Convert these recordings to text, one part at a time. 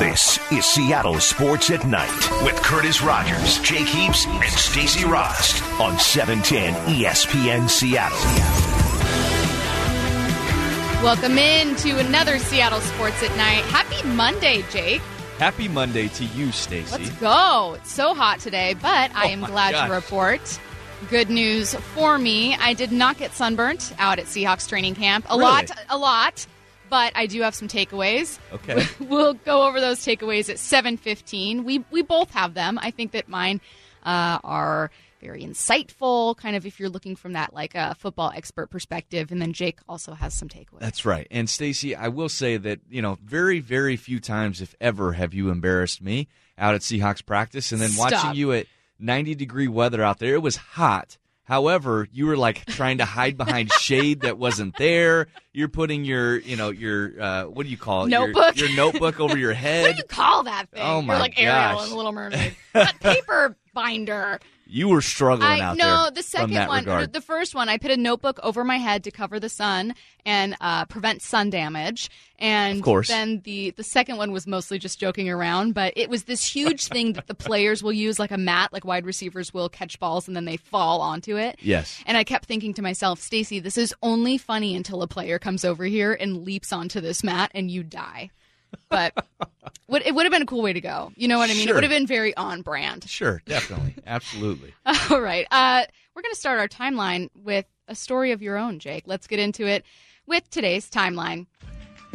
This is Seattle Sports at Night with Curtis Rogers, Jake Heaps, and Stacy Rost on 710 ESPN Seattle. Welcome in to another Seattle Sports at Night. Happy Monday, Jake. Happy Monday to you, Stacy. Let's go. It's so hot today, but I Oh am my glad gosh. to report good news for me. I did not get sunburnt out at Seahawks training camp. A Really? lot, a lot, but I do have some takeaways. Okay. we'll go over those takeaways at 7:15. We we both have them. I think that mine uh, are very insightful, kind of if you're looking from that like a football expert perspective, and then Jake also has some takeaways. That's right. And Stacy, I will say that, you know, very, very few times, if ever, have you embarrassed me out at Seahawks practice. And then Stop. watching you at 90 degree weather out there, it was hot. However, you were like trying to hide behind shade that wasn't there. You're putting your, you know, your uh, what do you call it? Your- Notebook. Your, notebook over your head. What do you call that thing? Oh, my You're like Ariel in Little Mermaid. that paper binder. You were struggling I out no, there. No, the second one, regard. the first one, I put a notebook over my head to cover the sun and uh, prevent sun damage. And Of course. then the the second one was mostly just joking around, but it was this huge thing that the players will use like a mat, like wide receivers will catch balls and then they fall onto it. Yes. And I kept thinking to myself, Stacy, this is only funny until a player comes over here and leaps onto this mat and you die. But it would have been a cool way to go. You know what I mean? It would have been very on brand. Sure, definitely. Absolutely. All right. Uh, we're going to start our timeline with a story of your own, Jake. Let's get into it with today's timeline.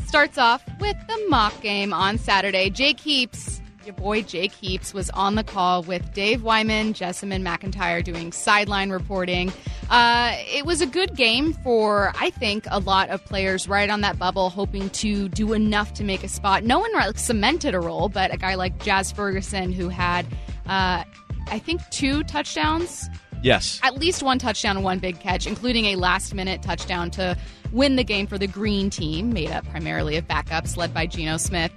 Starts off with the mock game on Saturday. Jake Heaps, your boy Jake Heaps, was on the call with Dave Wyman, Jessamyn McIntyre doing sideline reporting. Uh, it was a good game for, I think, a lot of players right on that bubble, hoping to do enough to make a spot. No one like, cemented a role, but a guy like Jazz Ferguson, who had, uh, I think, two touchdowns Yes. at least one touchdown one big catch, including a last minute touchdown to win the game for the green team, made up primarily of backups led by Geno Smith.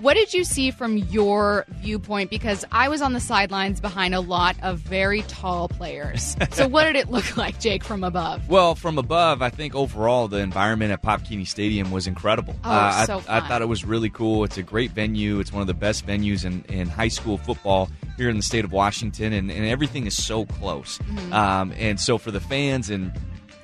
What did you see from your viewpoint? Because I was on the sidelines behind a lot of very tall players. so, what did it look like, Jake, from above? Well, from above, I think overall the environment at Pop Keeney Stadium was incredible. Oh, Uh, so I, I thought it was really cool. It's a great venue. It's one of the best venues in, in high school football here in the state of Washington, and, and everything is so close. Mm-hmm. Um, and so for the fans and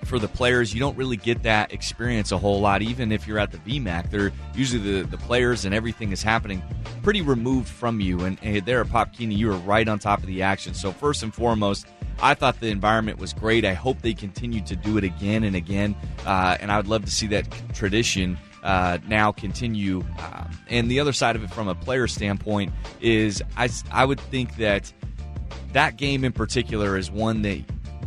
for the players, you don't really get that experience a whole lot. Even if you're at the VMAC, they're usually the, the players and everything is happening pretty removed from you. And, and there at Pop Keeney, you were right on top of the action. So first and foremost, I thought the environment was great. I hope they continue to do it again and again, uh, and I would love to see that tradition uh, now continue. Um, and the other side of it, from a player standpoint, is I, I would think that that game in particular is one that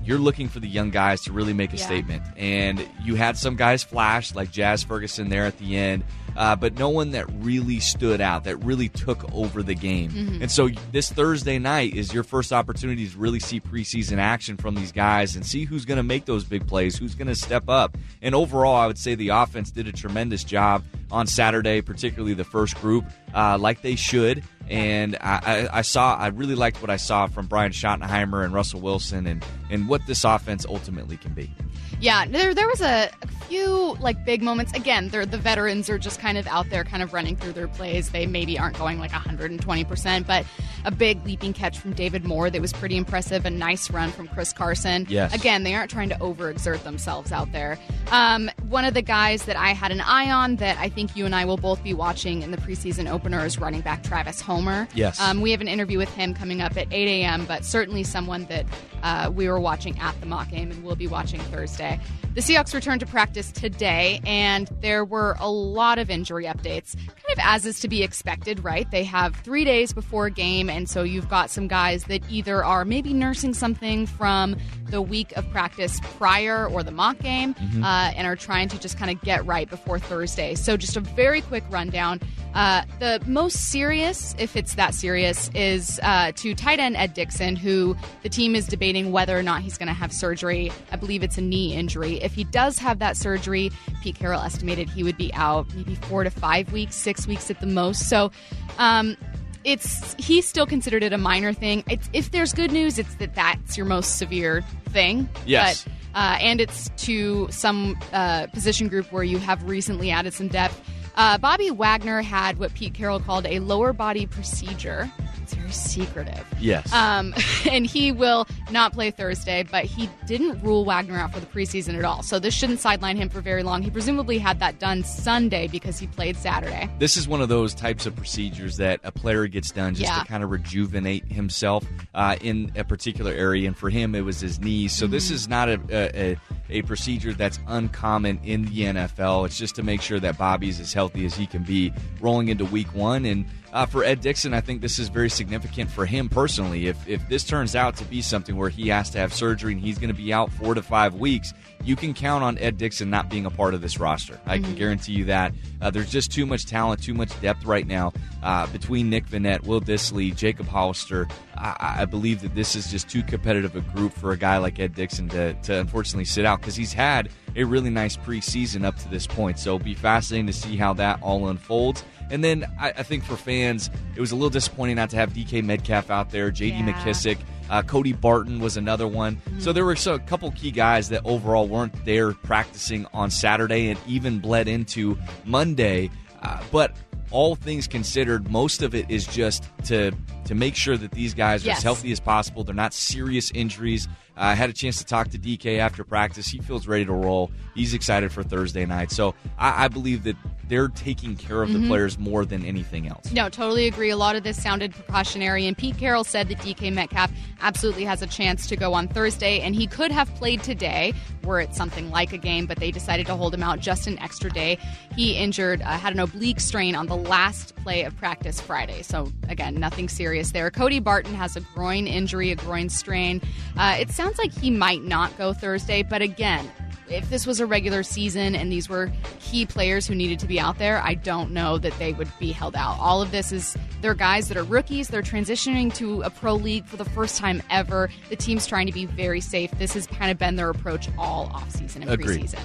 you're looking for the young guys to really make a Yeah. statement. And you had some guys flash, like Jazz Ferguson there at the end, uh, but no one that really stood out, that really took over the game. And so this Thursday night is your first opportunity to really see preseason action from these guys and see who's going to make those big plays, who's going to step up. And overall, I would say the offense did a tremendous job on Saturday, particularly the first group, uh, like they should. And I, I, I saw, I really liked what I saw from Brian Schottenheimer and Russell Wilson, and and what this offense ultimately can be. Yeah, there there was a, a few like big moments. Again, they're the veterans are just kind of out there, kind of running through their plays. They maybe aren't going like 120 percent, but a big leaping catch from David Moore that was pretty impressive. A nice run from Chris Carson. Yes. Again, they aren't trying to overexert themselves out there. Um, one of the guys that I had an eye on that I think you and I will both be watching in the preseason opener is running back Travis Homer. Yes. Um, we have an interview with him coming up at 8 a.m., but certainly someone that uh, we were watching at the mock game and will be watching Thursday. The Seahawks returned to practice today, and there were a lot of injury updates, kind of as is to be expected, right? They have three days before a game, and so you've got some guys that either are maybe nursing something from the week of practice prior or the mock game uh, and are trying to just kind of get right before Thursday. So, just a very quick rundown. Uh, the most serious, if it's that serious, is uh, to tight end Ed Dickson, who the team is debating whether or not he's going to have surgery. I believe it's a knee injury. If he does have that surgery, Pete Carroll estimated he would be out maybe four to five weeks, six weeks at the most. So, um, it's he's still considered it a minor thing. It's if there's good news, it's that that's your most severe thing. Yes. But, uh, and it's to some uh, position group where you have recently added some depth. Uh, Bobby Wagner had what Pete Carroll called a lower body procedure. It's very secretive. Yes. Um, and he will not play Thursday, but he didn't rule Wagner out for the preseason at all. So this shouldn't sideline him for very long. He presumably had that done Sunday because he played Saturday. This is one of those types of procedures that a player gets done just Yeah. to kind of rejuvenate himself uh, in a particular area. And for him, it was his knees. So this is not a, a, a, a procedure that's uncommon in the NFL. It's just to make sure that Bobby's as healthy as he can be rolling into week one. And uh, for Ed Dickson, I think this is very significant for him personally. If, if this turns out to be something where he has to have surgery and he's going to be out four to five weeks, you can count on Ed Dickson not being a part of this roster. I can guarantee you that. Uh, there's just too much talent, too much depth right now uh, between Nick Vannett, Will Dissly, Jacob Hollister. I, I believe that this is just too competitive a group for a guy like Ed Dickson to, to unfortunately sit out because he's had a really nice preseason up to this point. So it'll be fascinating to see how that all unfolds. And then I, I think for fans, it was a little disappointing not to have DK Metcalf out there, JD Yeah. McKissick. Uh, Cody Barton was another one. So there were so, a couple key guys that overall weren't there practicing on Saturday and even bled into Monday. Uh, but all things considered, most of it is just to to make sure that these guys are Yes. as healthy as possible. They're not serious injuries. Uh, I had a chance to talk to DK after practice. He feels ready to roll. He's excited for Thursday night. So I, I believe that they're taking care of the players more than anything else. No, totally agree. A lot of this sounded precautionary, and Pete Carroll said that DK Metcalf absolutely has a chance to go on Thursday, and he could have played today were it something like a game, but they decided to hold him out just an extra day. He injured, uh, had an oblique strain on the last play of practice Friday, so again, nothing serious there. Cody Barton has a groin injury, a groin strain. Uh, it sounds like he might not go Thursday, but again, if this was a regular season and these were key players who needed to be out there, I don't know that they would be held out. All of this is they're guys that are rookies. They're transitioning to a pro league for the first time ever. The team's trying to be very safe. This has kind of been their approach all offseason and Agreed. preseason.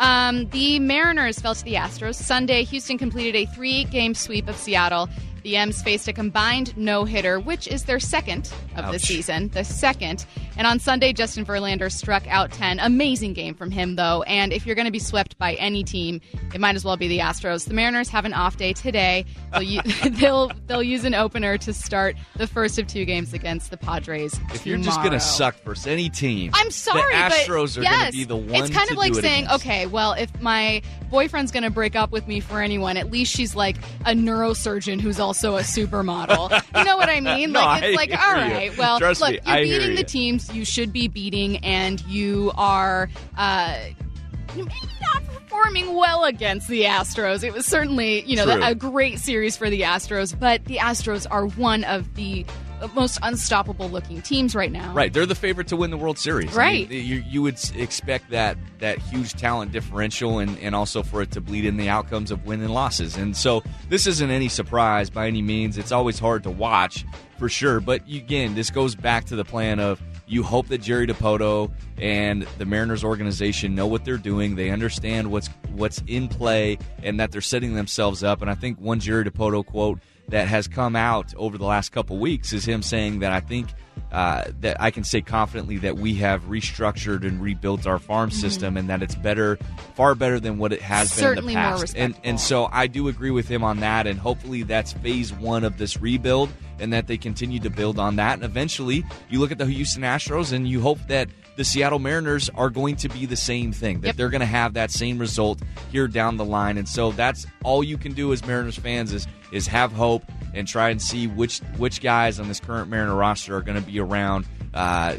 Um, the Mariners fell to the Astros. Sunday, Houston completed a three game sweep of Seattle. The M's faced a combined no hitter, which is their second of the season, the second. And on Sunday, Justin Verlander struck out 10. Amazing game from him, though. And if you're going to be swept by any team, it might as well be the Astros. The Mariners have an off day today. They'll, u- they'll, they'll use an opener to start the first of two games against the Padres. If you're just going to suck for any team, I'm sorry, the but Astros are yes, going to be the one. It's kind of like saying, against. okay, well, if my boyfriend's going to break up with me for anyone, at least she's like a neurosurgeon who's also a supermodel. you know what I mean? No, like it's I like, all you. right, well, Trust look, me, you're I beating you. the teams you should be beating, and you are. Uh, maybe not performing well against the Astros. It was certainly, you know, True. a great series for the Astros, but the Astros are one of the most unstoppable looking teams right now. Right, they're the favorite to win the World Series. I Right. mean, you, you would expect that that huge talent differential, and, and also for it to bleed in the outcomes of win and losses. And so this isn't any surprise by any means. It's always hard to watch for sure, but again, this goes back to the plan of you hope that Jerry Dipoto and the Mariners organization know what they're doing. They understand what's what's in play, and that they're setting themselves up. And I think one Jerry Dipoto quote that has come out over the last couple weeks is him saying that I think uh, that I can say confidently that we have restructured and rebuilt our farm system, and that it's better, far better than what it has Mm-hmm. Certainly been in the past. And and so I do agree with him on that, and hopefully that's phase one of this rebuild, and that they continue to build on that. And eventually, you look at the Houston Astros, and you hope that the Seattle Mariners are going to be the same thing, that Yep. they're going to have that same result here down the line. And so that's all you can do as Mariners fans is is have hope and try and see which which guys on this current Mariner roster are going to be around uh,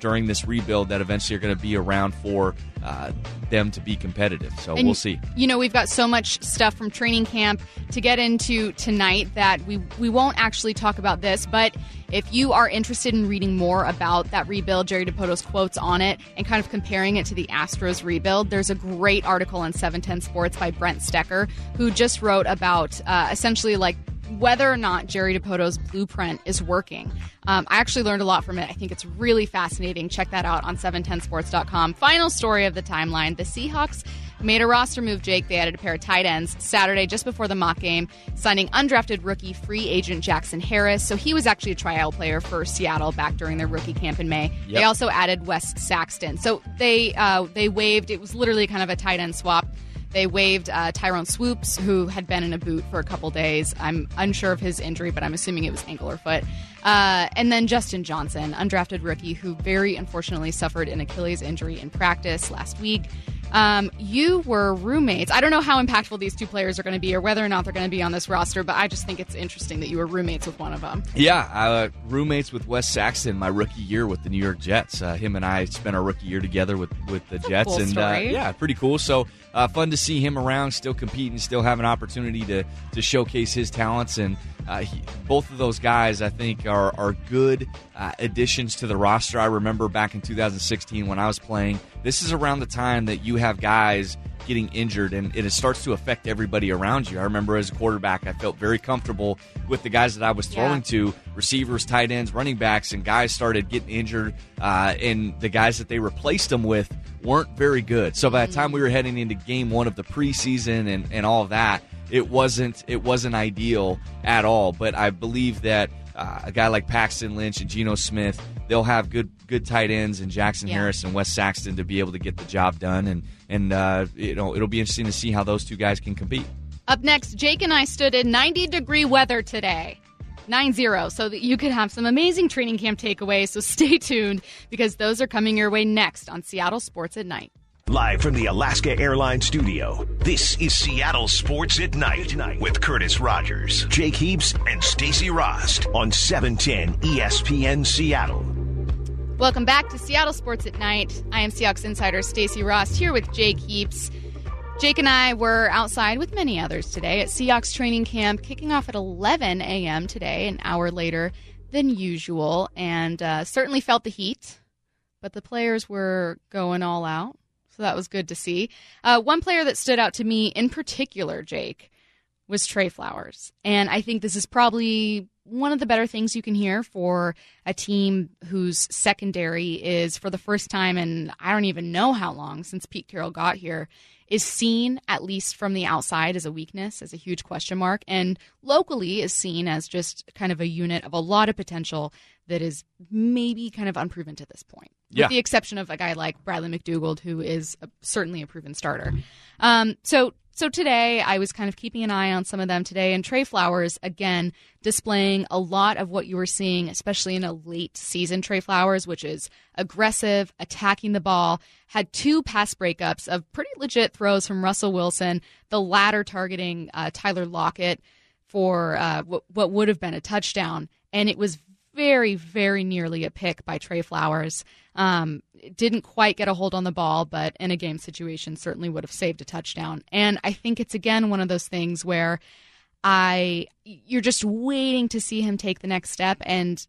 during this rebuild that eventually are going to be around for uh, them to be competitive. So And, we'll see. You know, we've got so much stuff from training camp to get into tonight that we we won't actually talk about this. But if you are interested in reading more about that rebuild, Jerry Dipoto's quotes on it, and kind of comparing it to the Astros rebuild, there's a great article on 710 Sports by Brent Stecker, who just wrote about uh, essentially like whether or not Jerry Dipoto's blueprint is working. Um, I actually learned a lot from it. I think it's really fascinating. Check that out on 710sports.com. Final story of the timeline the Seahawks made a roster move, Jake. They added a pair of tight ends Saturday just before the mock game, signing undrafted rookie free agent Jackson Harris. So he was actually a trial player for Seattle back during their rookie camp in May. Yep. They also added Wes Saxton. So they uh, they waived. It was literally kind of a tight end swap. They waived uh, Tyrone Swoopes, who had been in a boot for a couple days. I'm unsure of his injury, but I'm assuming it was ankle or foot. Uh, and then Justin Johnson, undrafted rookie, who very unfortunately suffered an Achilles injury in practice last week. Um, you were roommates. I don't know how impactful these two players are going to be or whether or not they're going to be on this roster, but I just think it's interesting that you were roommates with one of them. Yeah, uh, roommates with Wes Saxton my rookie year with the New York Jets. Uh, him and I spent our rookie year together with, with the That's Jets. and uh, yeah, pretty cool. So uh, fun to see him around, still competing, still have an opportunity to, to showcase his talents. And uh, he, both of those guys, I think, are, are good uh, additions to the roster. I remember back in 2016 when I was playing, this is around the time that you have guys getting injured and it starts to affect everybody around you. I remember as a quarterback, I felt very comfortable with the guys that I was throwing Yeah. to receivers, tight ends, running backs, and guys started getting injured, uh, and the guys that they replaced them with weren't very good. So by the time we were heading into game one of the preseason and, and all that, it wasn't it wasn't ideal at all. But I believe that uh, a guy like Paxton Lynch and Geno Smith, they'll have good good tight ends and Jackson Yeah. Harris and Wes Saxton to be able to get the job done. And and uh, you know it'll be interesting to see how those two guys can compete. Up next, Jake and I stood in 90 degree weather today. 9 0, so that you could have some amazing training camp takeaways. So stay tuned because those are coming your way next on Seattle Sports at Night. Live from the Alaska Airlines studio, this is Seattle Sports at Night with Curtis Rogers, Jake Heaps, and Stacy Rost on E 710 ESPN Seattle. Welcome back to Seattle Sports at Night. I am Seahawks insider Stacy Rost here with Jake Heaps. Jake and I were outside with many others today at Seahawks training camp, kicking off at 11 a.m. today, an hour later than usual, and uh, certainly felt the heat. But the players were going all out, so that was good to see. Uh, one player that stood out to me in particular, Jake, was Tre Flowers. And I think this is probably one of the better things you can hear for a team whose secondary is, for the first time in I don't even know how long since Pete Carroll got here, is seen, at least from the outside, as a weakness, as a huge question mark, and locally is seen as just kind of a unit of a lot of potential that is maybe kind of unproven to this point. Yeah. With the exception of a guy like Bradley McDougald, who is a, certainly a proven starter. Um, so so today I was kind of keeping an eye on some of them today, and Tre Flowers again displaying a lot of what you were seeing, especially in a late season Tre Flowers, which is aggressive, attacking the ball. Had two pass breakups of pretty legit throws from Russell Wilson, the latter targeting uh, Tyler Lockett for uh, what, what would have been a touchdown, and it was very, very nearly a pick by Tre Flowers. Um, didn't quite get a hold on the ball, but in a game situation, certainly would have saved a touchdown. And I think it's again one of those things where I you're just waiting to see him take the next step, and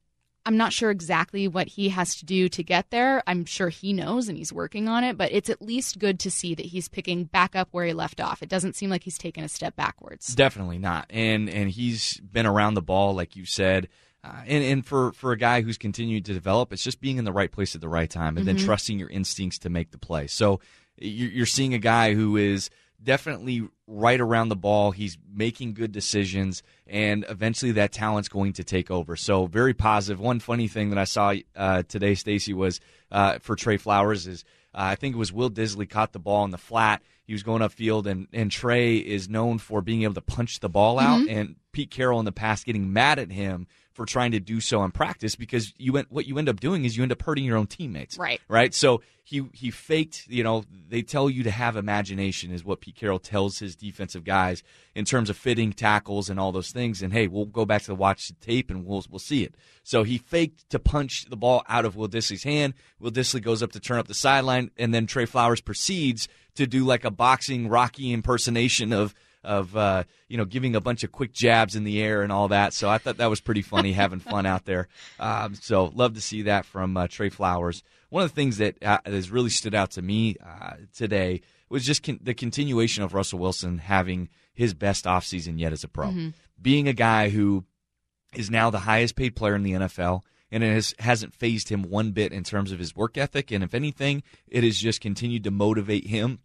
I'm not sure exactly what he has to do to get there. I'm sure he knows and he's working on it, but it's at least good to see that he's picking back up where he left off. It doesn't seem like he's taken a step backwards. Definitely not. And and he's been around the ball, like you said. Uh, and and for, for a guy who's continued to develop, it's just being in the right place at the right time, and then trusting your instincts to make the play. So you're, you're seeing a guy who is definitely right around the ball. He's making good decisions, and eventually that talent's going to take over. So very positive. One funny thing that I saw uh, today, Stacy, was uh, for Tre Flowers is uh, I think it was Will Dissly caught the ball in the flat. He was going upfield, and, and Tre is known for being able to punch the ball out. And Pete Carroll in the past getting mad at him for trying to do so in practice because you went, what you end up doing is you end up hurting your own teammates. Right. Right. So he he faked. You know, they tell you to have imagination is what Pete Carroll tells his defensive guys in terms of fitting tackles and all those things. And hey, we'll go back to the watch the tape and we'll we'll see it. So he faked to punch the ball out of Will Dissly's hand. Will Dissly goes up to turn up the sideline, and then Tre Flowers proceeds to do like a boxing Rocky impersonation of of uh, you know giving a bunch of quick jabs in the air and all that. So I thought that was pretty funny, having fun out there. Um, so love to see that from uh, Tre Flowers. One of the things that uh, has really stood out to me uh, today was just con- the continuation of Russell Wilson having his best offseason yet as a pro, being a guy who is now the highest paid player in the NFL. And it has, hasn't phased him one bit in terms of his work ethic. And if anything, it has just continued to motivate him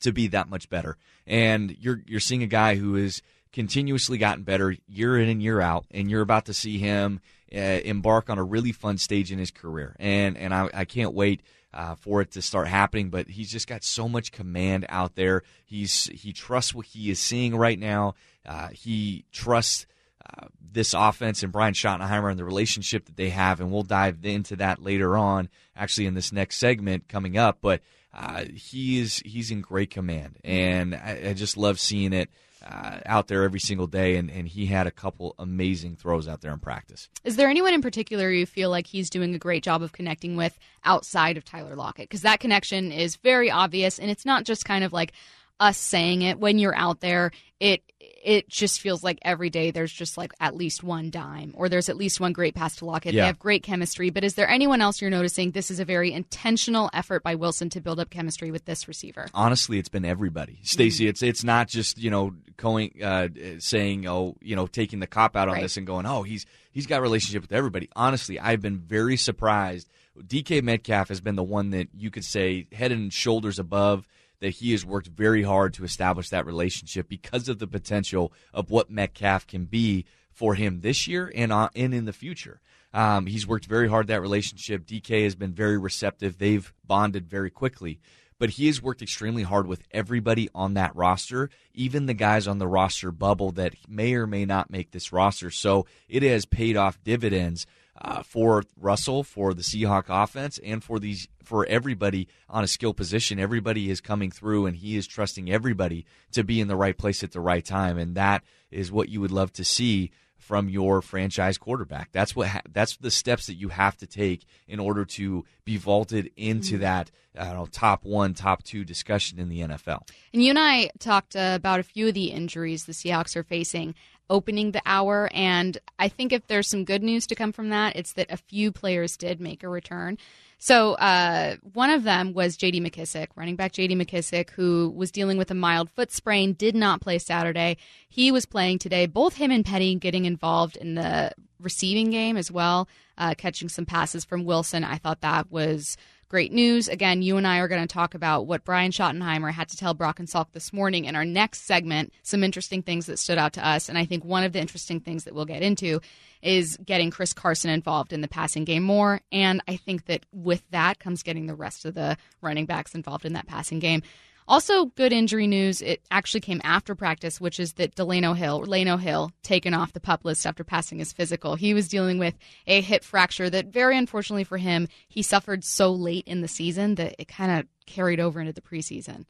to be that much better. And you're you're seeing a guy who is continuously gotten better year in and year out, and you're about to see him uh, embark on a really fun stage in his career. And and I, I can't wait. Uh, for it to start happening, but he's just got so much command out there. He's he trusts what he is seeing right now. Uh, he trusts uh, this offense and Brian Schottenheimer and the relationship that they have, and we'll dive into that later on, actually in this next segment coming up. But uh, he is he's in great command, and I, I just love seeing it uh, out there every single day, and, and he had a couple amazing throws out there in practice. Is there anyone in particular you feel like he's doing a great job of connecting with outside of Tyler Lockett? Because that connection is very obvious, and it's not just kind of like us saying it when you're out there it it just feels like every day there's just like at least one dime or there's at least one great pass to Lockett. Yeah. They have great chemistry, but is there anyone else you're noticing this is a very intentional effort by Wilson to build up chemistry with this receiver? Honestly, it's been everybody. Stacy, mm-hmm. it's it's not just, you know, going uh, saying, "Oh, you know, taking the cop out on right. this and going, "Oh, he's he's got relationship with everybody." Honestly, I've been very surprised. DK Metcalf has been the one that you could say head and shoulders above that he has worked very hard to establish that relationship because of the potential of what Metcalf can be for him this year and, uh, and in the future. Um, he's worked very hard that relationship. DK has been very receptive. They've bonded very quickly. But he has worked extremely hard with everybody on that roster, even the guys on the roster bubble that may or may not make this roster. So it has paid off dividends uh, for Russell, for the Seahawk offense, and for these for everybody on a skill position. Everybody is coming through, and he is trusting everybody to be in the right place at the right time, and that is what you would love to see from your franchise quarterback. That's what ha- that's the steps that you have to take in order to be vaulted into mm-hmm. that know, top one, top two discussion in the NFL. And you and I talked uh, about a few of the injuries the Seahawks are facing opening the hour. And I think if there's some good news to come from that, it's that a few players did make a return. So uh, one of them was J.D. McKissick, running back J.D. McKissick, who was dealing with a mild foot sprain, did not play Saturday. He was playing today. Both him and Penny getting involved in the receiving game as well, uh, catching some passes from Wilson. I thought that was great news. Again, you and I are going to talk about what Brian Schottenheimer had to tell Brock and Salk this morning in our next segment, some interesting things that stood out to us. And I think one of the interesting things that we'll get into is getting Chris Carson involved in the passing game more. And I think that with that comes getting the rest of the running backs involved in that passing game. Also, good injury news. It actually came after practice, which is that Delano Hill, Lano Hill, taken off the pup list after passing his physical. He was dealing with a hip fracture that, very unfortunately for him, he suffered so late in the season that it kind of carried over into the preseason.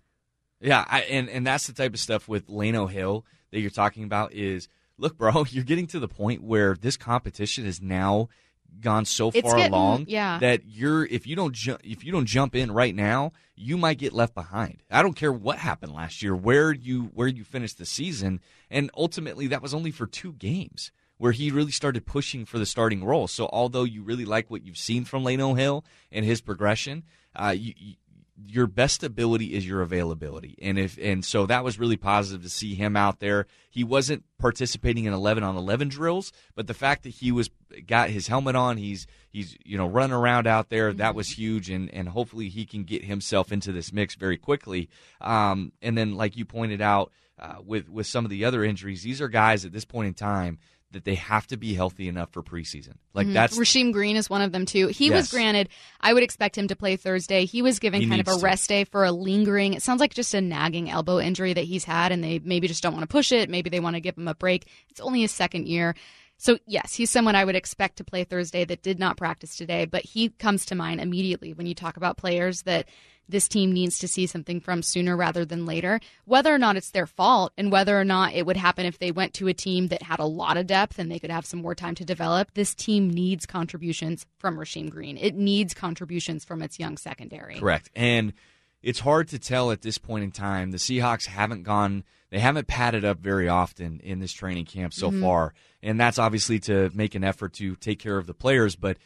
Yeah, I, and and that's the type of stuff with Lano Hill that you're talking about. Is look, bro, you're getting to the point where this competition is now gone so far getting, along yeah. that you're if you don't ju- if you don't jump in right now, you might get left behind. I don't care what happened last year, where you where you finished the season, and ultimately that was only for two games where he really started pushing for the starting role. So although you really like what you've seen from Lano Hill and his progression, uh, you, your best ability is your availability. And if and so that was really positive to see him out there. He wasn't participating in 11 on 11 drills, but the fact that he was got his helmet on, he's he's you know running around out there, that was huge and and hopefully he can get himself into this mix very quickly. Um, and then like you pointed out uh, with with some of the other injuries, these are guys at this point in time that they have to be healthy enough for preseason. Like mm-hmm. that's Rasheem Green is one of them too. He yes. was granted. I would expect him to play Thursday. He was given he kind of a rest day for a lingering. It sounds like just a nagging elbow injury that he's had, and they maybe just don't want to push it. Maybe they want to give him a break. It's only his second year. So, yes, he's someone I would expect to play Thursday that did not practice today, but he comes to mind immediately when you talk about players that this team needs to see something from sooner rather than later, whether or not it's their fault and whether or not it would happen if they went to a team that had a lot of depth and they could have some more time to develop. This team needs contributions from Rasheem Green. It needs contributions from its young secondary. Correct. And it's hard to tell at this point in time. The Seahawks haven't gone, they haven't padded up very often in this training camp so mm-hmm. far. And that's obviously to make an effort to take care of the players, but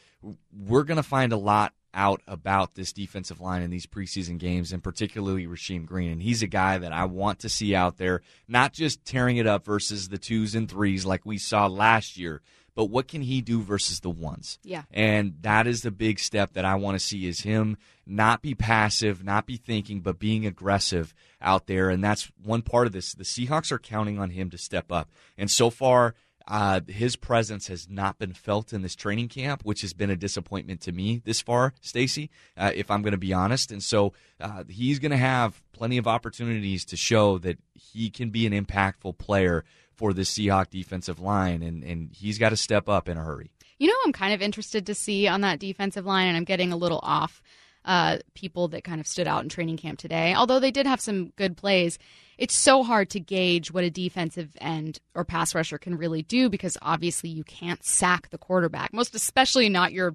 we're going to find a lot out about this defensive line in these preseason games, and particularly Rasheem Green. And he's a guy that I want to see out there, not just tearing it up versus the twos and threes like we saw last year, but what can he do versus the ones? Yeah. And that is the big step that I want to see is him not be passive, not be thinking, but being aggressive out there. And that's one part of this. The Seahawks are counting on him to step up. And so far, uh, his presence has not been felt in this training camp, which has been a disappointment to me this far, Stacy, uh, if I'm going to be honest. And so uh, he's going to have plenty of opportunities to show that he can be an impactful player for the Seahawk defensive line, and, and he's got to step up in a hurry. You know, I'm kind of interested to see on that defensive line, and I'm getting a little off uh, people that kind of stood out in training camp today. Although they did have some good plays, it's so hard to gauge what a defensive end or pass rusher can really do because obviously you can't sack the quarterback, most especially not your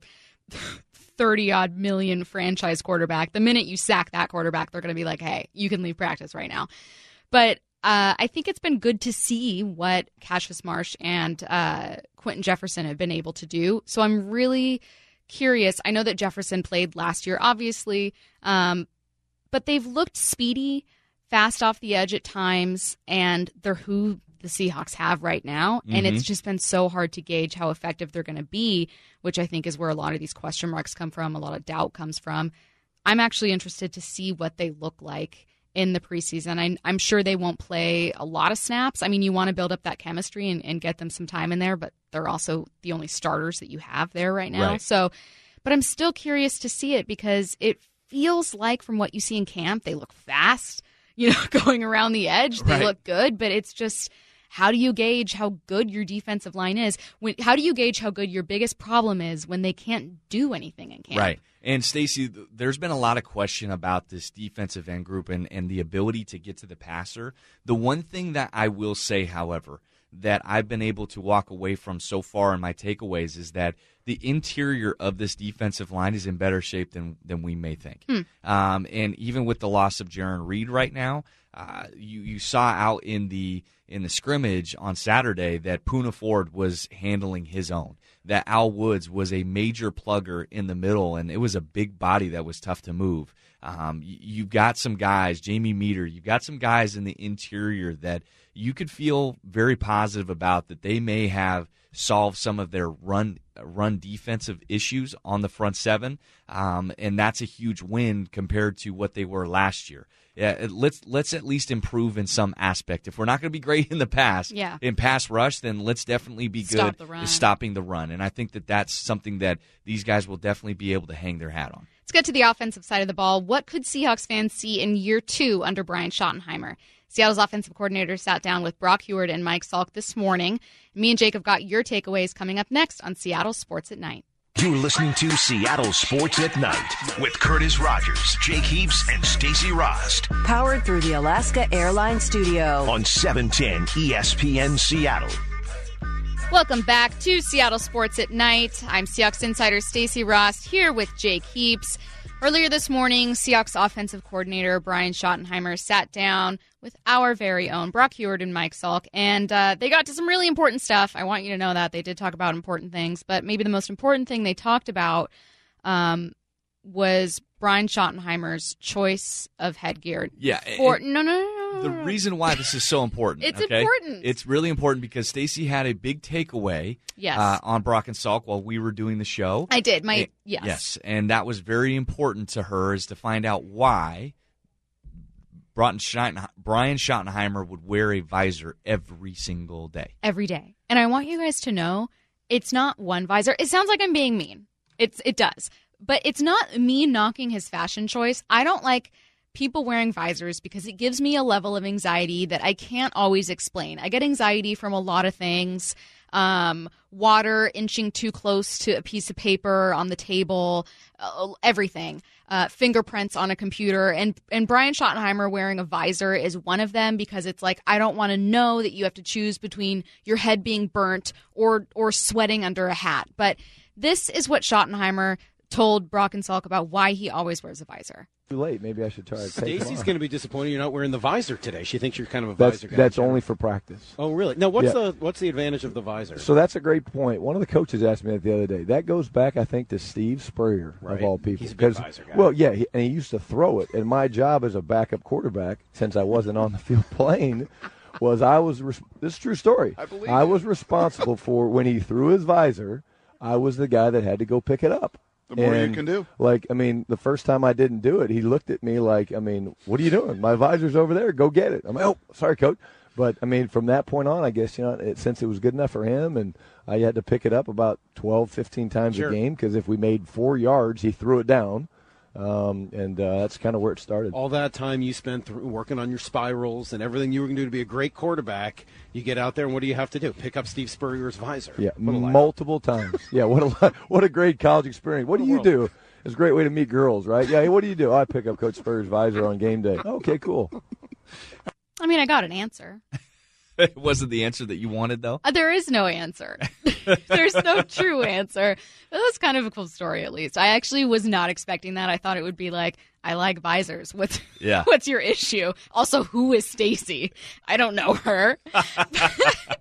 30 odd million franchise quarterback. The minute you sack that quarterback, they're going to be like, hey, you can leave practice right now. But uh, I think it's been good to see what Cassius Marsh and uh, Quinton Jefferson have been able to do. So I'm really curious. I know that Jefferson played last year, obviously, um, but they've looked speedy, fast off the edge at times, and they're who the Seahawks have right now. Mm-hmm. And it's just been so hard to gauge how effective they're going to be, which I think is where a lot of these question marks come from, a lot of doubt comes from. I'm actually interested to see what they look like in the preseason. I, am sure they won't play a lot of snaps. I mean, you want to build up that chemistry and, and, get them some time in there, but they're also the only starters that you have there right now. Right. So, but I'm still curious to see it because it feels like from what you see in camp, they look fast, you know, going around the edge. They right. look good, but it's just how do you gauge how good your defensive line is? When, how do you gauge how good your biggest problem is when they can't do anything in camp? Right. And Stacy, there's been a lot of question about this defensive end group and, and the ability to get to the passer. The one thing that I will say, however, that I've been able to walk away from so far in my takeaways is that the interior of this defensive line is in better shape than than we may think. Hmm. Um, and even with the loss of Jarran Reed right now, uh, you you saw out in the in the scrimmage on Saturday that Poona Ford was handling his own. That Al Woods was a major plugger in the middle, and it was a big body that was tough to move. Um, you, have got some guys, Jamie Meder, you've got some guys in the interior that you could feel very positive about that they may have solved some of their run run defensive issues on the front seven, um, and that's a huge win compared to what they were last year yeah, let's let's at least improve in some aspect. If we're not going to be great in the pass, yeah. in pass rush, then let's definitely be Stop good stopping the run. And I think that that's something that these guys will definitely be able to hang their hat on. Let's get to the offensive side of the ball. What could Seahawks fans see in year two under Brian Schottenheimer? Seattle's offensive coordinator sat down with Brock Huard and Mike Salk this morning. Me and Jacob got your takeaways coming up next on Seattle Sports at Night. You're listening to Seattle Sports at Night with Curtis Rogers, Jake Heaps, and Stacy Rost. Powered through the Alaska Airlines Studio on 710 ESPN Seattle. Welcome back to Seattle Sports at Night. I'm Seahawks insider Stacy Rost here with Jake Heaps. Earlier this morning, Seahawks offensive coordinator Brian Schottenheimer sat down with our very own Brock Huard and Mike Salk, and uh, they got to some really important stuff. I want you to know that they did talk about important things, but maybe the most important thing they talked about um, was Brian Schottenheimer's choice of headgear. Yeah. For, no, no, no, the reason why this is so important. it's okay? important. It's really important because Stacy had a big takeaway yes. Uh, on Brock and Salk while we were doing the show. I did. My and, yes. Yes, and that was very important to her is to find out why Brian Schottenheimer would wear a visor every single day. Every day. And I want you guys to know it's not one visor. It sounds like I'm being mean. It's it does. But it's not me knocking his fashion choice. I don't like people wearing visors because it gives me a level of anxiety that I can't always explain. I get anxiety from a lot of things. Um, water inching too close to a piece of paper on the table, uh, everything. Uh, fingerprints on a computer, and and Brian Schottenheimer wearing a visor is one of them because it's like I don't want to know that you have to choose between your head being burnt or or sweating under a hat. But this is what Schottenheimer told Brock and Salk about why he always wears a visor. Too late. Maybe I should try to take Stacy's going to be disappointed you're not wearing the visor today. She thinks you're kind of a That's visor guy. that's only for practice. Oh, really? Now, What's Yeah. the what's the advantage of the visor? So that's a great point. One of the coaches asked me that the other day. That goes back, I think, to Steve Spurrier Right. of all people. He's a big 'Cause- visor guy. Well, yeah, he, and he used to throw it. And my job as a backup quarterback, since I wasn't on the field playing, was I was. Res- this is a true story. I believe I it. was responsible for when he threw his visor. I was the guy that had to go pick it up. The more you can do. Like, I mean, the first time I didn't do it, he looked at me like, I mean, what are you doing? My visor's over there. Go get it. I'm like, oh, sorry, coach. But I mean, from that point on, I guess you know, it, since it was good enough for him, and I had to pick it up about 12, 15 times Sure. a game because if we made four yards, he threw it down, um, and uh, that's kind of where it started. all that time you spent through working on your spirals and everything you were going to do to be a great quarterback, you get out there and what do you have to do? Pick up Steve Spurrier's visor. Yeah, What a life. multiple times. Yeah, what a li- what a great college experience. What do you do? It's a great way to meet girls, right? Yeah, hey, what do you do? I pick up Coach Spurrier's visor on game day. Okay, cool. I mean, I got an answer. wasn't the answer that you wanted though. Uh, there is no answer. There's no true answer. But that's kind of a cool story, at least. I actually was not expecting that. I thought it would be like, I like visors. What's Yeah. What's your issue? Also, who is Stacy? I don't know her.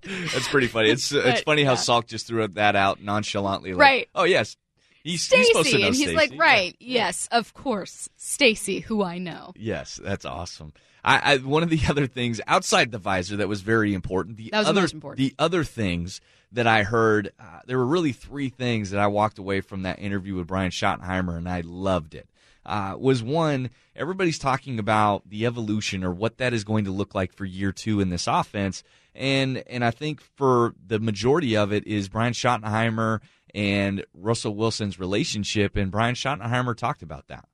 That's pretty funny. It's it's funny how yeah. Salk just threw that out nonchalantly. Like, Right. Oh yes, he's, he's supposed to Stacy, and he's Stacey. like, Yeah. right? Yes, of course, Stacy, who I know. Yes, that's awesome. I, I one of the other things outside the visor that was very important. The That was the other important. the other things that I heard, uh, there were really three things that I walked away from that interview with Brian Schottenheimer, and I loved it. Uh, was one, everybody's talking about the evolution or what that is going to look like for year two in this offense, and and I think for the majority of it is Brian Schottenheimer and Russell Wilson's relationship, and Brian Schottenheimer talked about that.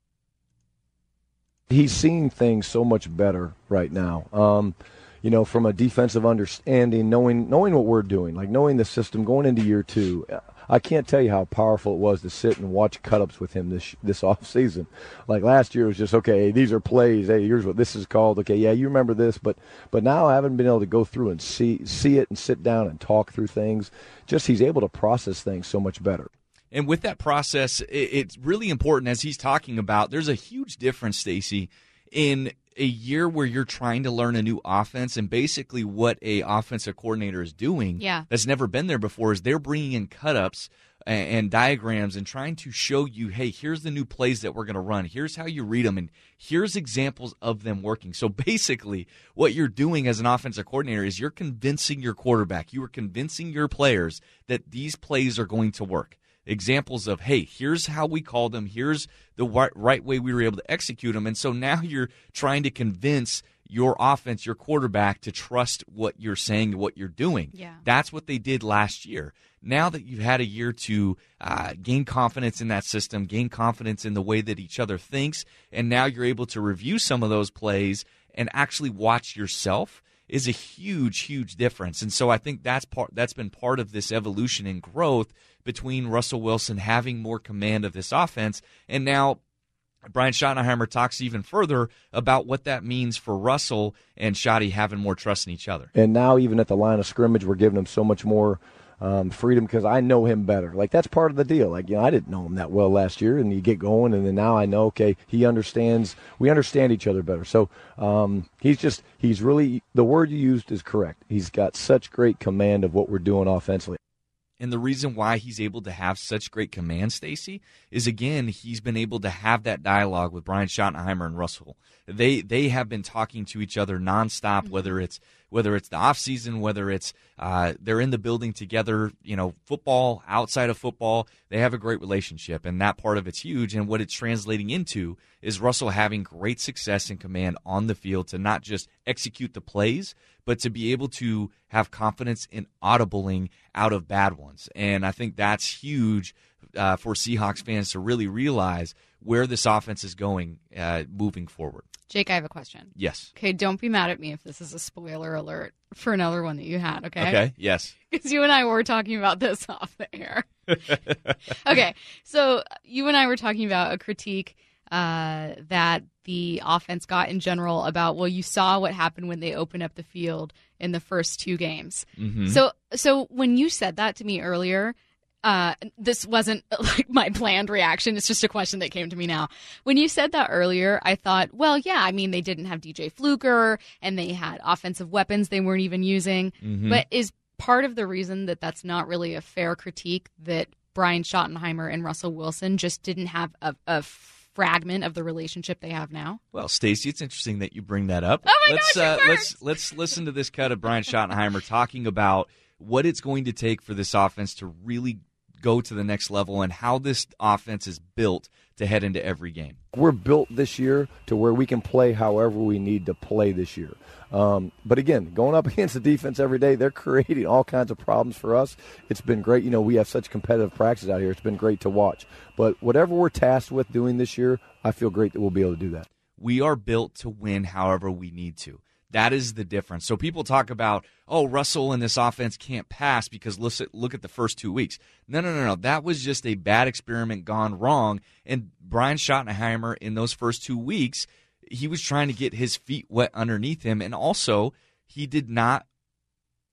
He's seeing things so much better right now. Um, you know, from a defensive understanding, knowing knowing what we're doing, like knowing the system going into year two. I can't tell you how powerful it was to sit and watch cut-ups with him this this off season. Like last year, it was just okay. These are plays. Hey, here's what this is called. Okay, yeah, you remember this, but but now I haven't been able to go through and see see it and sit down and talk through things. Just he's able to process things so much better. And with that process, it's really important as he's talking about. There's a huge difference, Stacy, in a year where you're trying to learn a new offense, and basically what a offensive coordinator is doing. Yeah. that's never been there before. Is they're bringing in cut ups and, and diagrams and trying to show you, hey, here's the new plays that we're going to run. Here's how you read them, and here's examples of them working. So basically, what you're doing as an offensive coordinator is you're convincing your quarterback, you are convincing your players that these plays are going to work examples of hey here's how we called them here's the right, right way we were able to execute them and so now you're trying to convince your offense your quarterback to trust what you're saying what you're doing. Yeah. that's what they did last year. Now that you've had a year to uh, gain confidence in that system gain confidence in the way that each other thinks and now you're able to review some of those plays and actually watch yourself is a huge, huge difference. And so I think that's part that's been part of this evolution and growth between Russell Wilson having more command of this offense and now Brian Schottenheimer talks even further about what that means for Russell and Shotty having more trust in each other. And now, even at the line of scrimmage, we're giving him so much more um, freedom because I know him better. Like that's part of the deal. Like you know, I didn't know him that well last year, and you get going, and then now I know. Okay, he understands. We understand each other better. So um, he's just he's really the word you used is correct. He's got such great command of what we're doing offensively. And the reason why he's able to have such great command, Stacy, is again he's been able to have that dialogue with Brian Schottenheimer and Russell. They they have been talking to each other nonstop, whether it's whether it's the off season, whether it's uh, they're in the building together, you know, football outside of football. They have a great relationship, and that part of it's huge. And what it's translating into is Russell having great success and command on the field to not just execute the plays, but to be able to have confidence in audibling out of bad ones. And I think that's huge uh, for Seahawks fans to really realize where this offense is going uh, moving forward. Jake, I have a question. Yes. Okay, don't be mad at me if this is a spoiler alert for another one that you had, okay? Okay. Yes. Because you and I were talking about this off the air. okay, so you and I were talking about a critique uh, that the offense got in general about well, you saw what happened when they opened up the field in the first two games. Mhm. So, so when you said that to me earlier, uh, this wasn't like my planned reaction. It's just a question that came to me now. When you said that earlier, I thought, well, yeah, I mean, they didn't have DJ Fluker and they had offensive weapons they weren't even using. Mm-hmm. But is part of the reason that that's not really a fair critique that Brian Schottenheimer and Russell Wilson just didn't have a, a fragment of the relationship they have now? Well, Stacy, it's interesting that you bring that up. Oh my let's gosh, uh, let's let's listen to this cut of Brian Schottenheimer talking about what it's going to take for this offense to really go to the next level and how this offense is built to head into every game. We're built this year to where we can play however we need to play this year. Um, but again, going up against the defense every day, they're creating all kinds of problems for us. It's been great. You know, we have such competitive practice out here. It's been great to watch. But whatever we're tasked with doing this year, I feel great that we'll be able to do that. We are built to win however we need to. That is the difference. So people talk about, oh, Russell and this offense can't pass because look at, look at the first two weeks. No, no, no, no. That was just a bad experiment gone wrong. And Brian Schottenheimer in those first two weeks, he was trying to get his feet wet underneath him. And also, he did not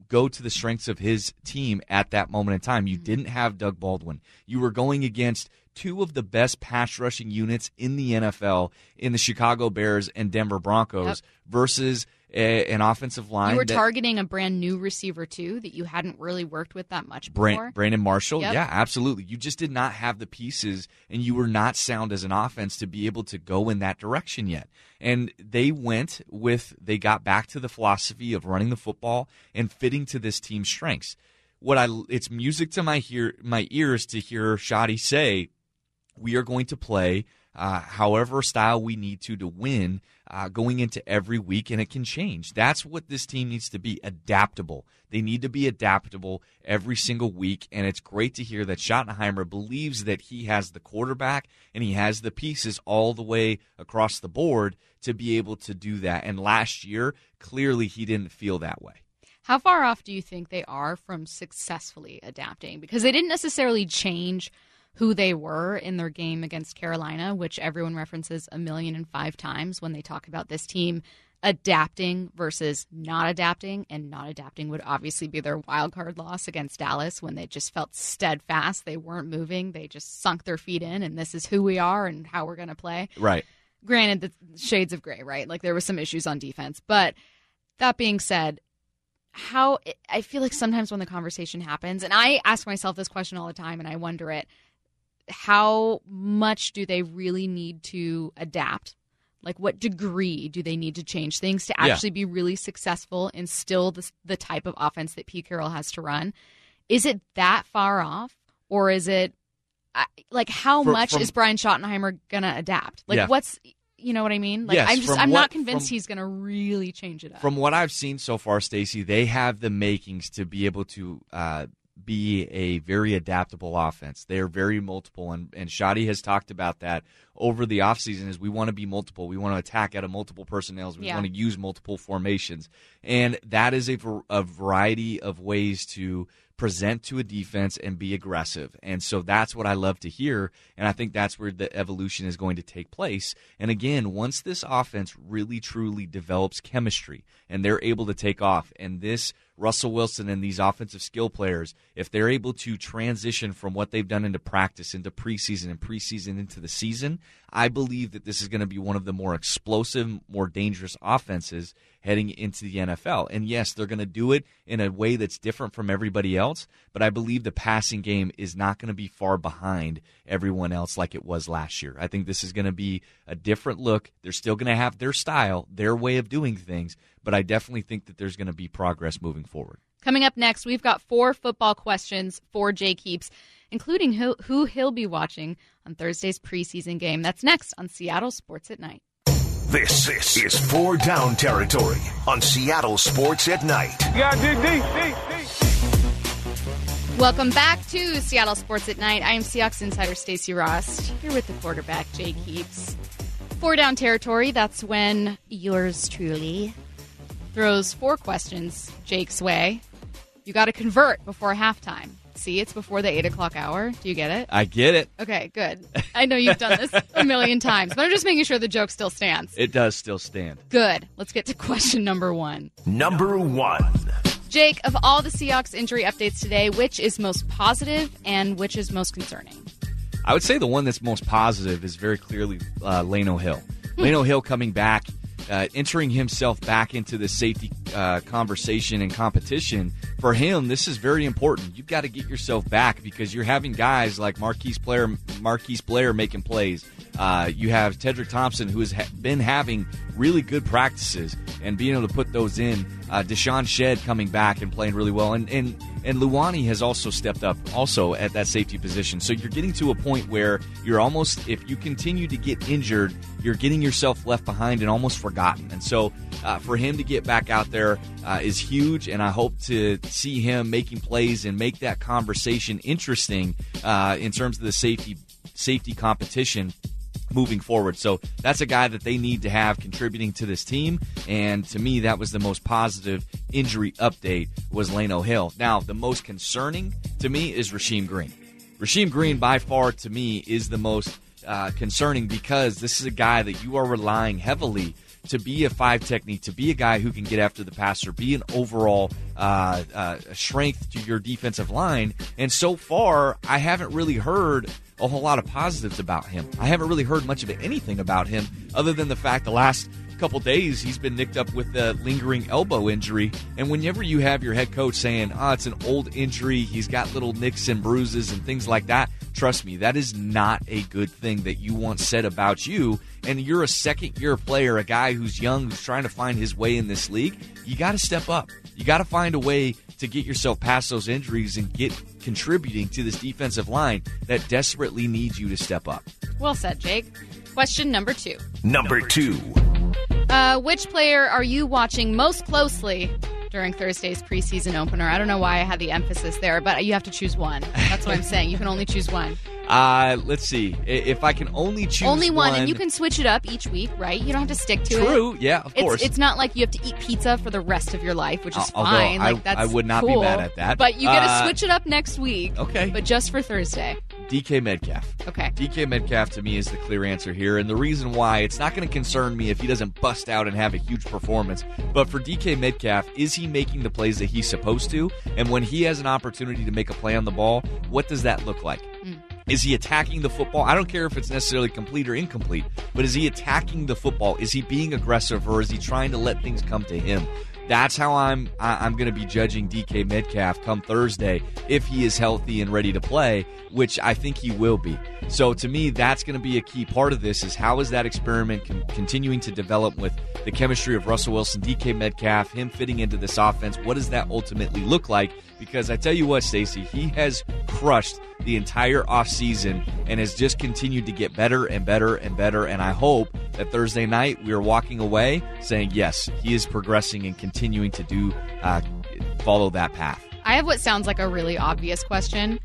go to the strengths of his team at that moment in time. You mm-hmm. didn't have Doug Baldwin. You were going against two of the best pass rushing units in the NFL in the Chicago Bears and Denver Broncos Yep. versus a, an offensive line. You were that- targeting a brand new receiver too that you hadn't really worked with that much before. Brand, Brandon Marshall, Yep. yeah, absolutely. You just did not have the pieces, and you were not sound as an offense to be able to go in that direction yet. And they went with they got back to the philosophy of running the football and fitting to this team's strengths. What I it's music to my hear my ears to hear Schotty say, we are going to play uh, however style we need to to win uh, going into every week, and it can change. That's what this team needs to be adaptable. They need to be adaptable every single week, and it's great to hear that Schottenheimer believes that he has the quarterback and he has the pieces all the way across the board to be able to do that. And last year, clearly, he didn't feel that way. How far off do you think they are from successfully adapting? Because they didn't necessarily change who they were in their game against Carolina, which everyone references a million and five times when they talk about this team adapting versus not adapting. And not adapting would obviously be their wild card loss against Dallas when they just felt steadfast. They weren't moving. They just sunk their feet in, and this is who we are and how we're going to play Right. granted the shades of gray right like there was some issues on defense but that being said how i feel like sometimes when the conversation happens and i ask myself this question all the time and i wonder it how much do they really need to adapt like what degree do they need to change things to Yeah. actually be really successful and still the, the type of offense that Pete Carroll has to run is it that far off or is it like how For- much from- is Brian Schottenheimer gonna adapt? Like Yeah. what's you know what I mean? Like Yes, I'm just I'm what- not convinced from- he's gonna really change it up. From what I've seen so far, Stacy, they have the makings to be able to uh, be a very adaptable offense. They are very multiple, and, and Schotty has talked about that over the offseason is we want to be multiple. We want to attack out of multiple personnels. We Yeah. want to use multiple formations. And that is a, a variety of ways to present to a defense and be aggressive. And so that's what I love to hear. And I think that's where the evolution is going to take place. And again, once this offense really truly develops chemistry and they're able to take off, and this Russell Wilson and these offensive skill players, if they're able to transition from what they've done into practice, into preseason, and preseason into the season, I believe that this is going to be one of the more explosive, more dangerous offenses heading into the NFL. And yes, they're going to do it in a way that's different from everybody else, but I believe the passing game is not going to be far behind everyone else like it was last year. I think this is going to be a different look. They're still going to have their style, their way of doing things, but I definitely think that there's going to be progress moving forward. Coming up next, we've got four football questions for Jake Heaps, including who, who he'll be watching on Thursday's preseason game. That's next on Seattle Sports at Night. This, this is four down territory on Seattle Sports at Night. You gotta dig deep, deep, deep. Welcome back to Seattle Sports at Night. I am Seahawks insider Stacy Rost here with the quarterback Jake Heaps. Four down territory. That's when yours truly throws four questions Jake's way. You got to convert before halftime. See, it's before the eight o'clock hour. Do you get it? I get it. Okay, good. I know you've done this a million times, but I'm just making sure the joke still stands. It does still stand. Good. Let's get to question number one. Number one. Jake, of all the Seahawks injury updates today, which is most positive and which is most concerning? I would say the one that's most positive is very clearly uh, Lano Hill. Lano Hill coming back, uh, entering himself back into the safety uh, conversation and competition. For him, this is very important. You've got to get yourself back because you're having guys like Marquise Blair, Marquise Blair making plays. Uh, you have Tedric Thompson, who has ha- been having really good practices and being able to put those in. Uh, DeShawn Shead coming back and playing really well, and and and Luani has also stepped up also at that safety position. So you're getting to a point where you're almost, if you continue to get injured, you're getting yourself left behind and almost forgotten. And so uh, for him to get back out there uh, is huge, and I hope to see him making plays and make that conversation interesting uh, in terms of the safety safety competition moving forward. So that's a guy that they need to have contributing to this team. And to me, that was the most positive injury update was Lano Hill. Now, the most concerning to me is Rasheem Green. Rasheem Green, by far, to me, is the most uh, concerning because this is a guy that you are relying heavily to be a five technique, to be a guy who can get after the passer, be an overall uh, uh, strength to your defensive line. And so far, I haven't really heard a whole lot of positives about him. I haven't really heard much of anything about him other than the fact the last couple days he's been nicked up with a lingering elbow injury and whenever you have your head coach saying oh it's an old injury he's got little nicks and bruises and things like that trust me that is not a good thing that you want said about you and you're a second year player a guy who's young who's trying to find his way in this league you got to step up you got to find a way to get yourself past those injuries and get contributing to this defensive line that desperately needs you to step up. Well said, Jake. Question number two. Number two. Uh, which player are you watching most closely during Thursday's preseason opener? I don't know why I had the emphasis there, but you have to choose one. That's what I'm saying. You can only choose one. Uh, let's see. If I can only choose only one, and you can switch it up each week, right? You don't have to stick to True. it. True. Yeah, of it's, course. It's not like you have to eat pizza for the rest of your life, which is Although fine. I, like that's I would not cool. be mad at that. But you get to Uh, switch it up next week. Okay. But just for Thursday. DK Metcalf. Okay. DK Metcalf to me is the clear answer here, and the reason why it's not going to concern me if he doesn't bust out and have a huge performance. But for DK Metcalf, is he making the plays that he's supposed to? And when he has an opportunity to make a play on the ball, what does that look like? Mm. Is he attacking the football? I don't care if it's necessarily complete or incomplete, but is he attacking the football? Is he being aggressive or is he trying to let things come to him? That's how I'm I'm going to be judging DK Metcalf come Thursday if he is healthy and ready to play, which I think he will be. So to me, that's going to be a key part of this: is how is that experiment con- continuing to develop with the chemistry of Russell Wilson, DK Metcalf, him fitting into this offense? What does that ultimately look like? Because I tell you what, Stacy, he has crushed the entire offseason and has just continued to get better and better and better. And I hope that Thursday night we are walking away saying, yes, he is progressing and continuing to do uh, follow that path. I have what sounds like a really obvious question.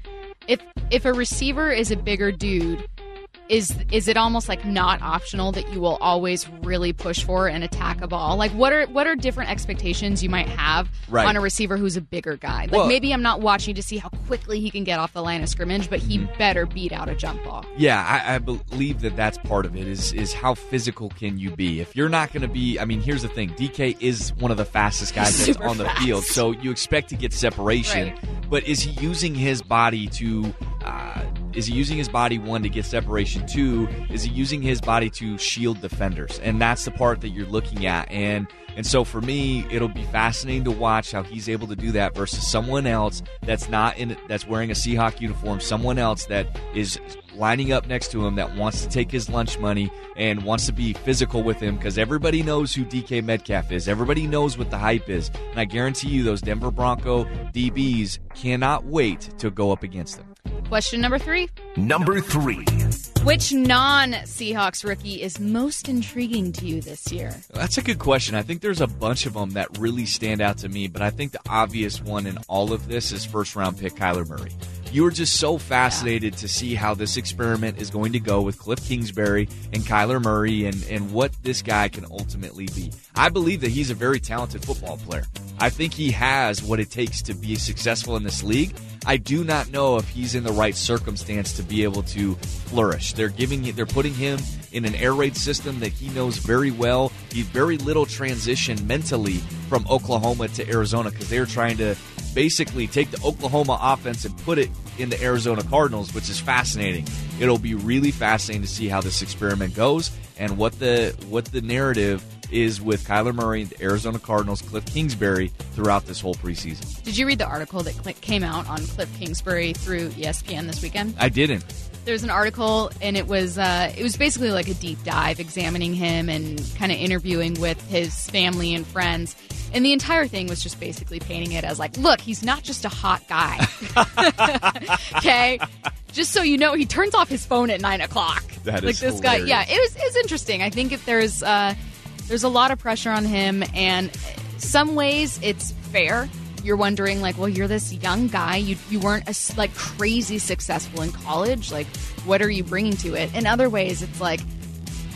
If if a receiver is a bigger dude, is is it almost like not optional that you will always really push for and attack a ball? Like what are what are different expectations you might have Right. on a receiver who's a bigger guy? Like Well- maybe I'm not watching to see how quickly he can get off the line of scrimmage, but he better beat out a jump ball. Yeah, I, I believe that that's part of it. Is is how physical can you be? If you're not going to be, I mean, here's the thing: DK is one of the fastest guys that's on the fast. field, so you expect to get separation. Right. But is he using his body to? Uh, is he using his body one to get separation? Two, is he using his body to shield defenders? And that's the part that you're looking at. And and so for me, it'll be fascinating to watch how he's able to do that versus someone else that's not in that's wearing a Seahawk uniform, someone else that is lining up next to him that wants to take his lunch money and wants to be physical with him because everybody knows who DK Metcalf is. Everybody knows what the hype is. And I guarantee you those Denver Bronco DBs cannot wait to go up against them. Question number three. Number three. Which non Seahawks rookie is most intriguing to you this year? That's a good question. I think there's a bunch of them that really stand out to me, but I think the obvious one in all of this is first round pick Kyler Murray. You were just so fascinated to see how this experiment is going to go with Cliff Kingsbury and Kyler Murray and, and what this guy can ultimately be. I believe that he's a very talented football player. I think he has what it takes to be successful in this league. I do not know if he's in the right circumstance to be able to flourish. They're giving they're putting him in an air raid system that he knows very well. He very little transition mentally from Oklahoma to Arizona because they're trying to basically take the Oklahoma offense and put it in the Arizona Cardinals, which is fascinating. It'll be really fascinating to see how this experiment goes and what the what the narrative is with Kyler Murray and the Arizona Cardinals, Cliff Kingsbury throughout this whole preseason. Did you read the article that came out on Cliff Kingsbury through ESPN this weekend? I didn't. There's an article, and it was uh, it was basically like a deep dive, examining him and kind of interviewing with his family and friends. And the entire thing was just basically painting it as like, look, he's not just a hot guy. okay, just so you know, he turns off his phone at nine o'clock. That like is this hilarious. guy. Yeah, it was it's interesting. I think if there's uh, there's a lot of pressure on him, and some ways it's fair. You're wondering, like, well, you're this young guy. You you weren't as like crazy successful in college. Like, what are you bringing to it? In other ways, it's like,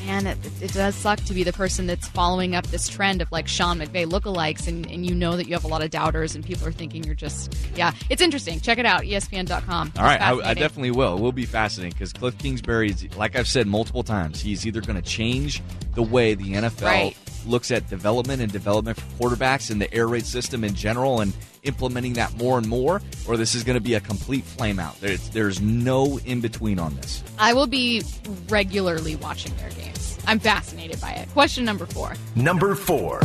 man, it, it does suck to be the person that's following up this trend of like Sean McVay lookalikes, and, and you know that you have a lot of doubters, and people are thinking you're just, yeah, it's interesting. Check it out, ESPN.com. All right, I, I definitely will. It will be fascinating because Cliff Kingsbury is, like I've said multiple times, he's either going to change the way the NFL Right. Looks at development and development for quarterbacks and the air raid system in general and implementing that more and more, or this is going to be a complete flame out. There's, there's no in between on this. I will be regularly watching their games. I'm fascinated by it. Question number four. Number four.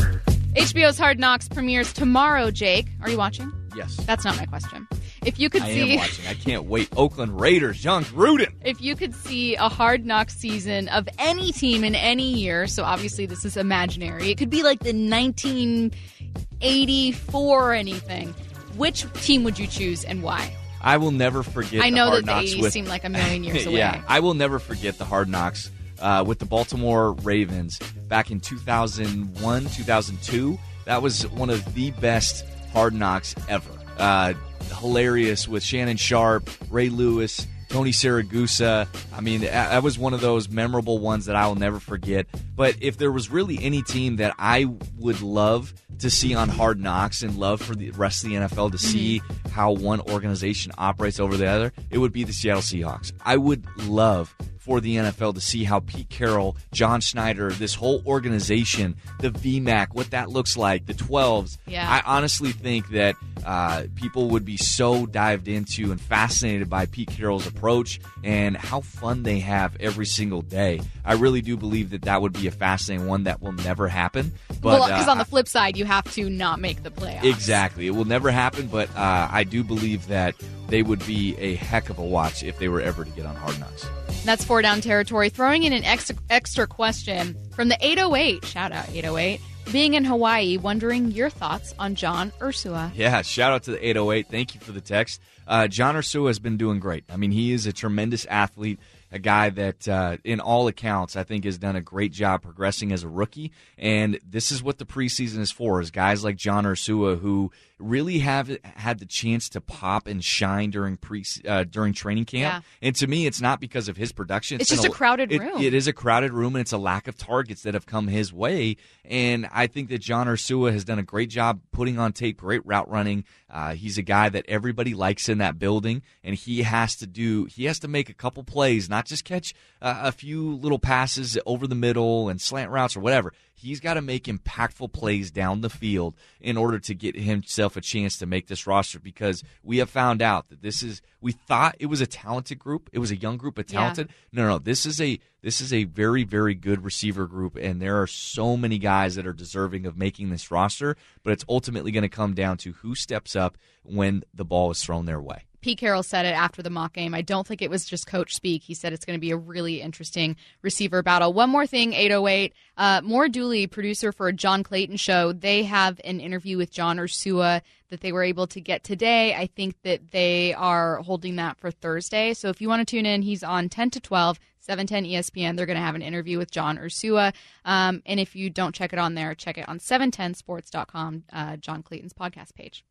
HBO's Hard Knocks premieres tomorrow, Jake. Are you watching? Yes. That's not my question. If you could I see am watching. I can't wait. Oakland Raiders, Jon Gruden. if you could see a hard knock season of any team in any year, so obviously this is imaginary. It could be like the 1984 or anything. Which team would you choose and why? I will never forget. I the know hard that the 80s with, seem like a million years away. yeah, I will never forget the hard knocks uh, with the Baltimore Ravens back in 2001, 2002. That was one of the best hard knocks ever. Uh, hilarious with Shannon Sharpe, Ray Lewis, Tony Siragusa. I mean, that that was one of those memorable ones that I will never forget. But if there was really any team that I would love to see on Hard Knocks and love for the rest of the NFL to see how one organization operates over the other, it would be the Seattle Seahawks. I would love for the NFL to see how Pete Carroll, John Schneider, this whole organization, the VMAC, what that looks like, the 12s. Yeah. I honestly think that uh, people would be so dived into and fascinated by Pete Carroll's approach and how fun they have every single day. I really do believe that that would be a fascinating one that will never happen. But well, because uh, on the flip side, you have to not make the playoffs. Exactly. It will never happen, but uh, I do believe that they would be a heck of a watch if they were ever to get on Hard Knocks. That's four down territory. Throwing in an extra, extra question from the 808. Shout out 808. Being in Hawaii, wondering your thoughts on John Ursua. Yeah, shout out to the 808. Thank you for the text. Uh, John Ursua has been doing great. I mean, he is a tremendous athlete, a guy that, uh, in all accounts, I think has done a great job progressing as a rookie. And this is what the preseason is for: is guys like John Ursua who really have had the chance to pop and shine during pre uh, during training camp. And to me, it's not because of his production. It's been just a crowded it- room. it is a crowded room, and it's a lack of targets that have come his way. And I think that John Ursua has done a great job putting on tape, great route running. Uh, he's a guy that everybody likes in that building, and he has to do he has to make a couple plays, not just catch uh, a few little passes over the middle and slant routes or whatever. He's got to make impactful plays down the field in order to get himself a chance to make this roster because we have found out that this is we thought it was a talented group. It was a young group Yeah. talented. No, no, this is a this is a very very good receiver group and there are so many guys that are deserving of making this roster, but it's ultimately going to come down to who steps up when the ball is thrown their way. Pete Carroll said it after the mock game. I don't think it was just coach speak. He said it's going to be a really interesting receiver battle. One more thing, 808. Uh, More Dooley, producer for John Clayton Show, they have an interview with John Ursua that they were able to get today. I think that they are holding that for Thursday. So if you want to tune in, he's on 10 to 12. 710 ESPN. They're going to have an interview with John Ursua. Um, and if you don't check it on there, check it on 710sports.com, uh, John Clayton's podcast page.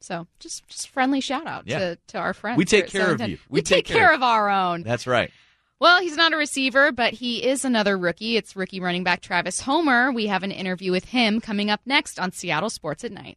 So just just friendly shout out Yeah. to, to our friends. We take care of 710. you. We, We take, take care. of our own. That's right. Well, he's not a receiver, but he is another rookie. It's rookie running back Travis Homer. We have an interview with him coming up next on Seattle Sports at Night.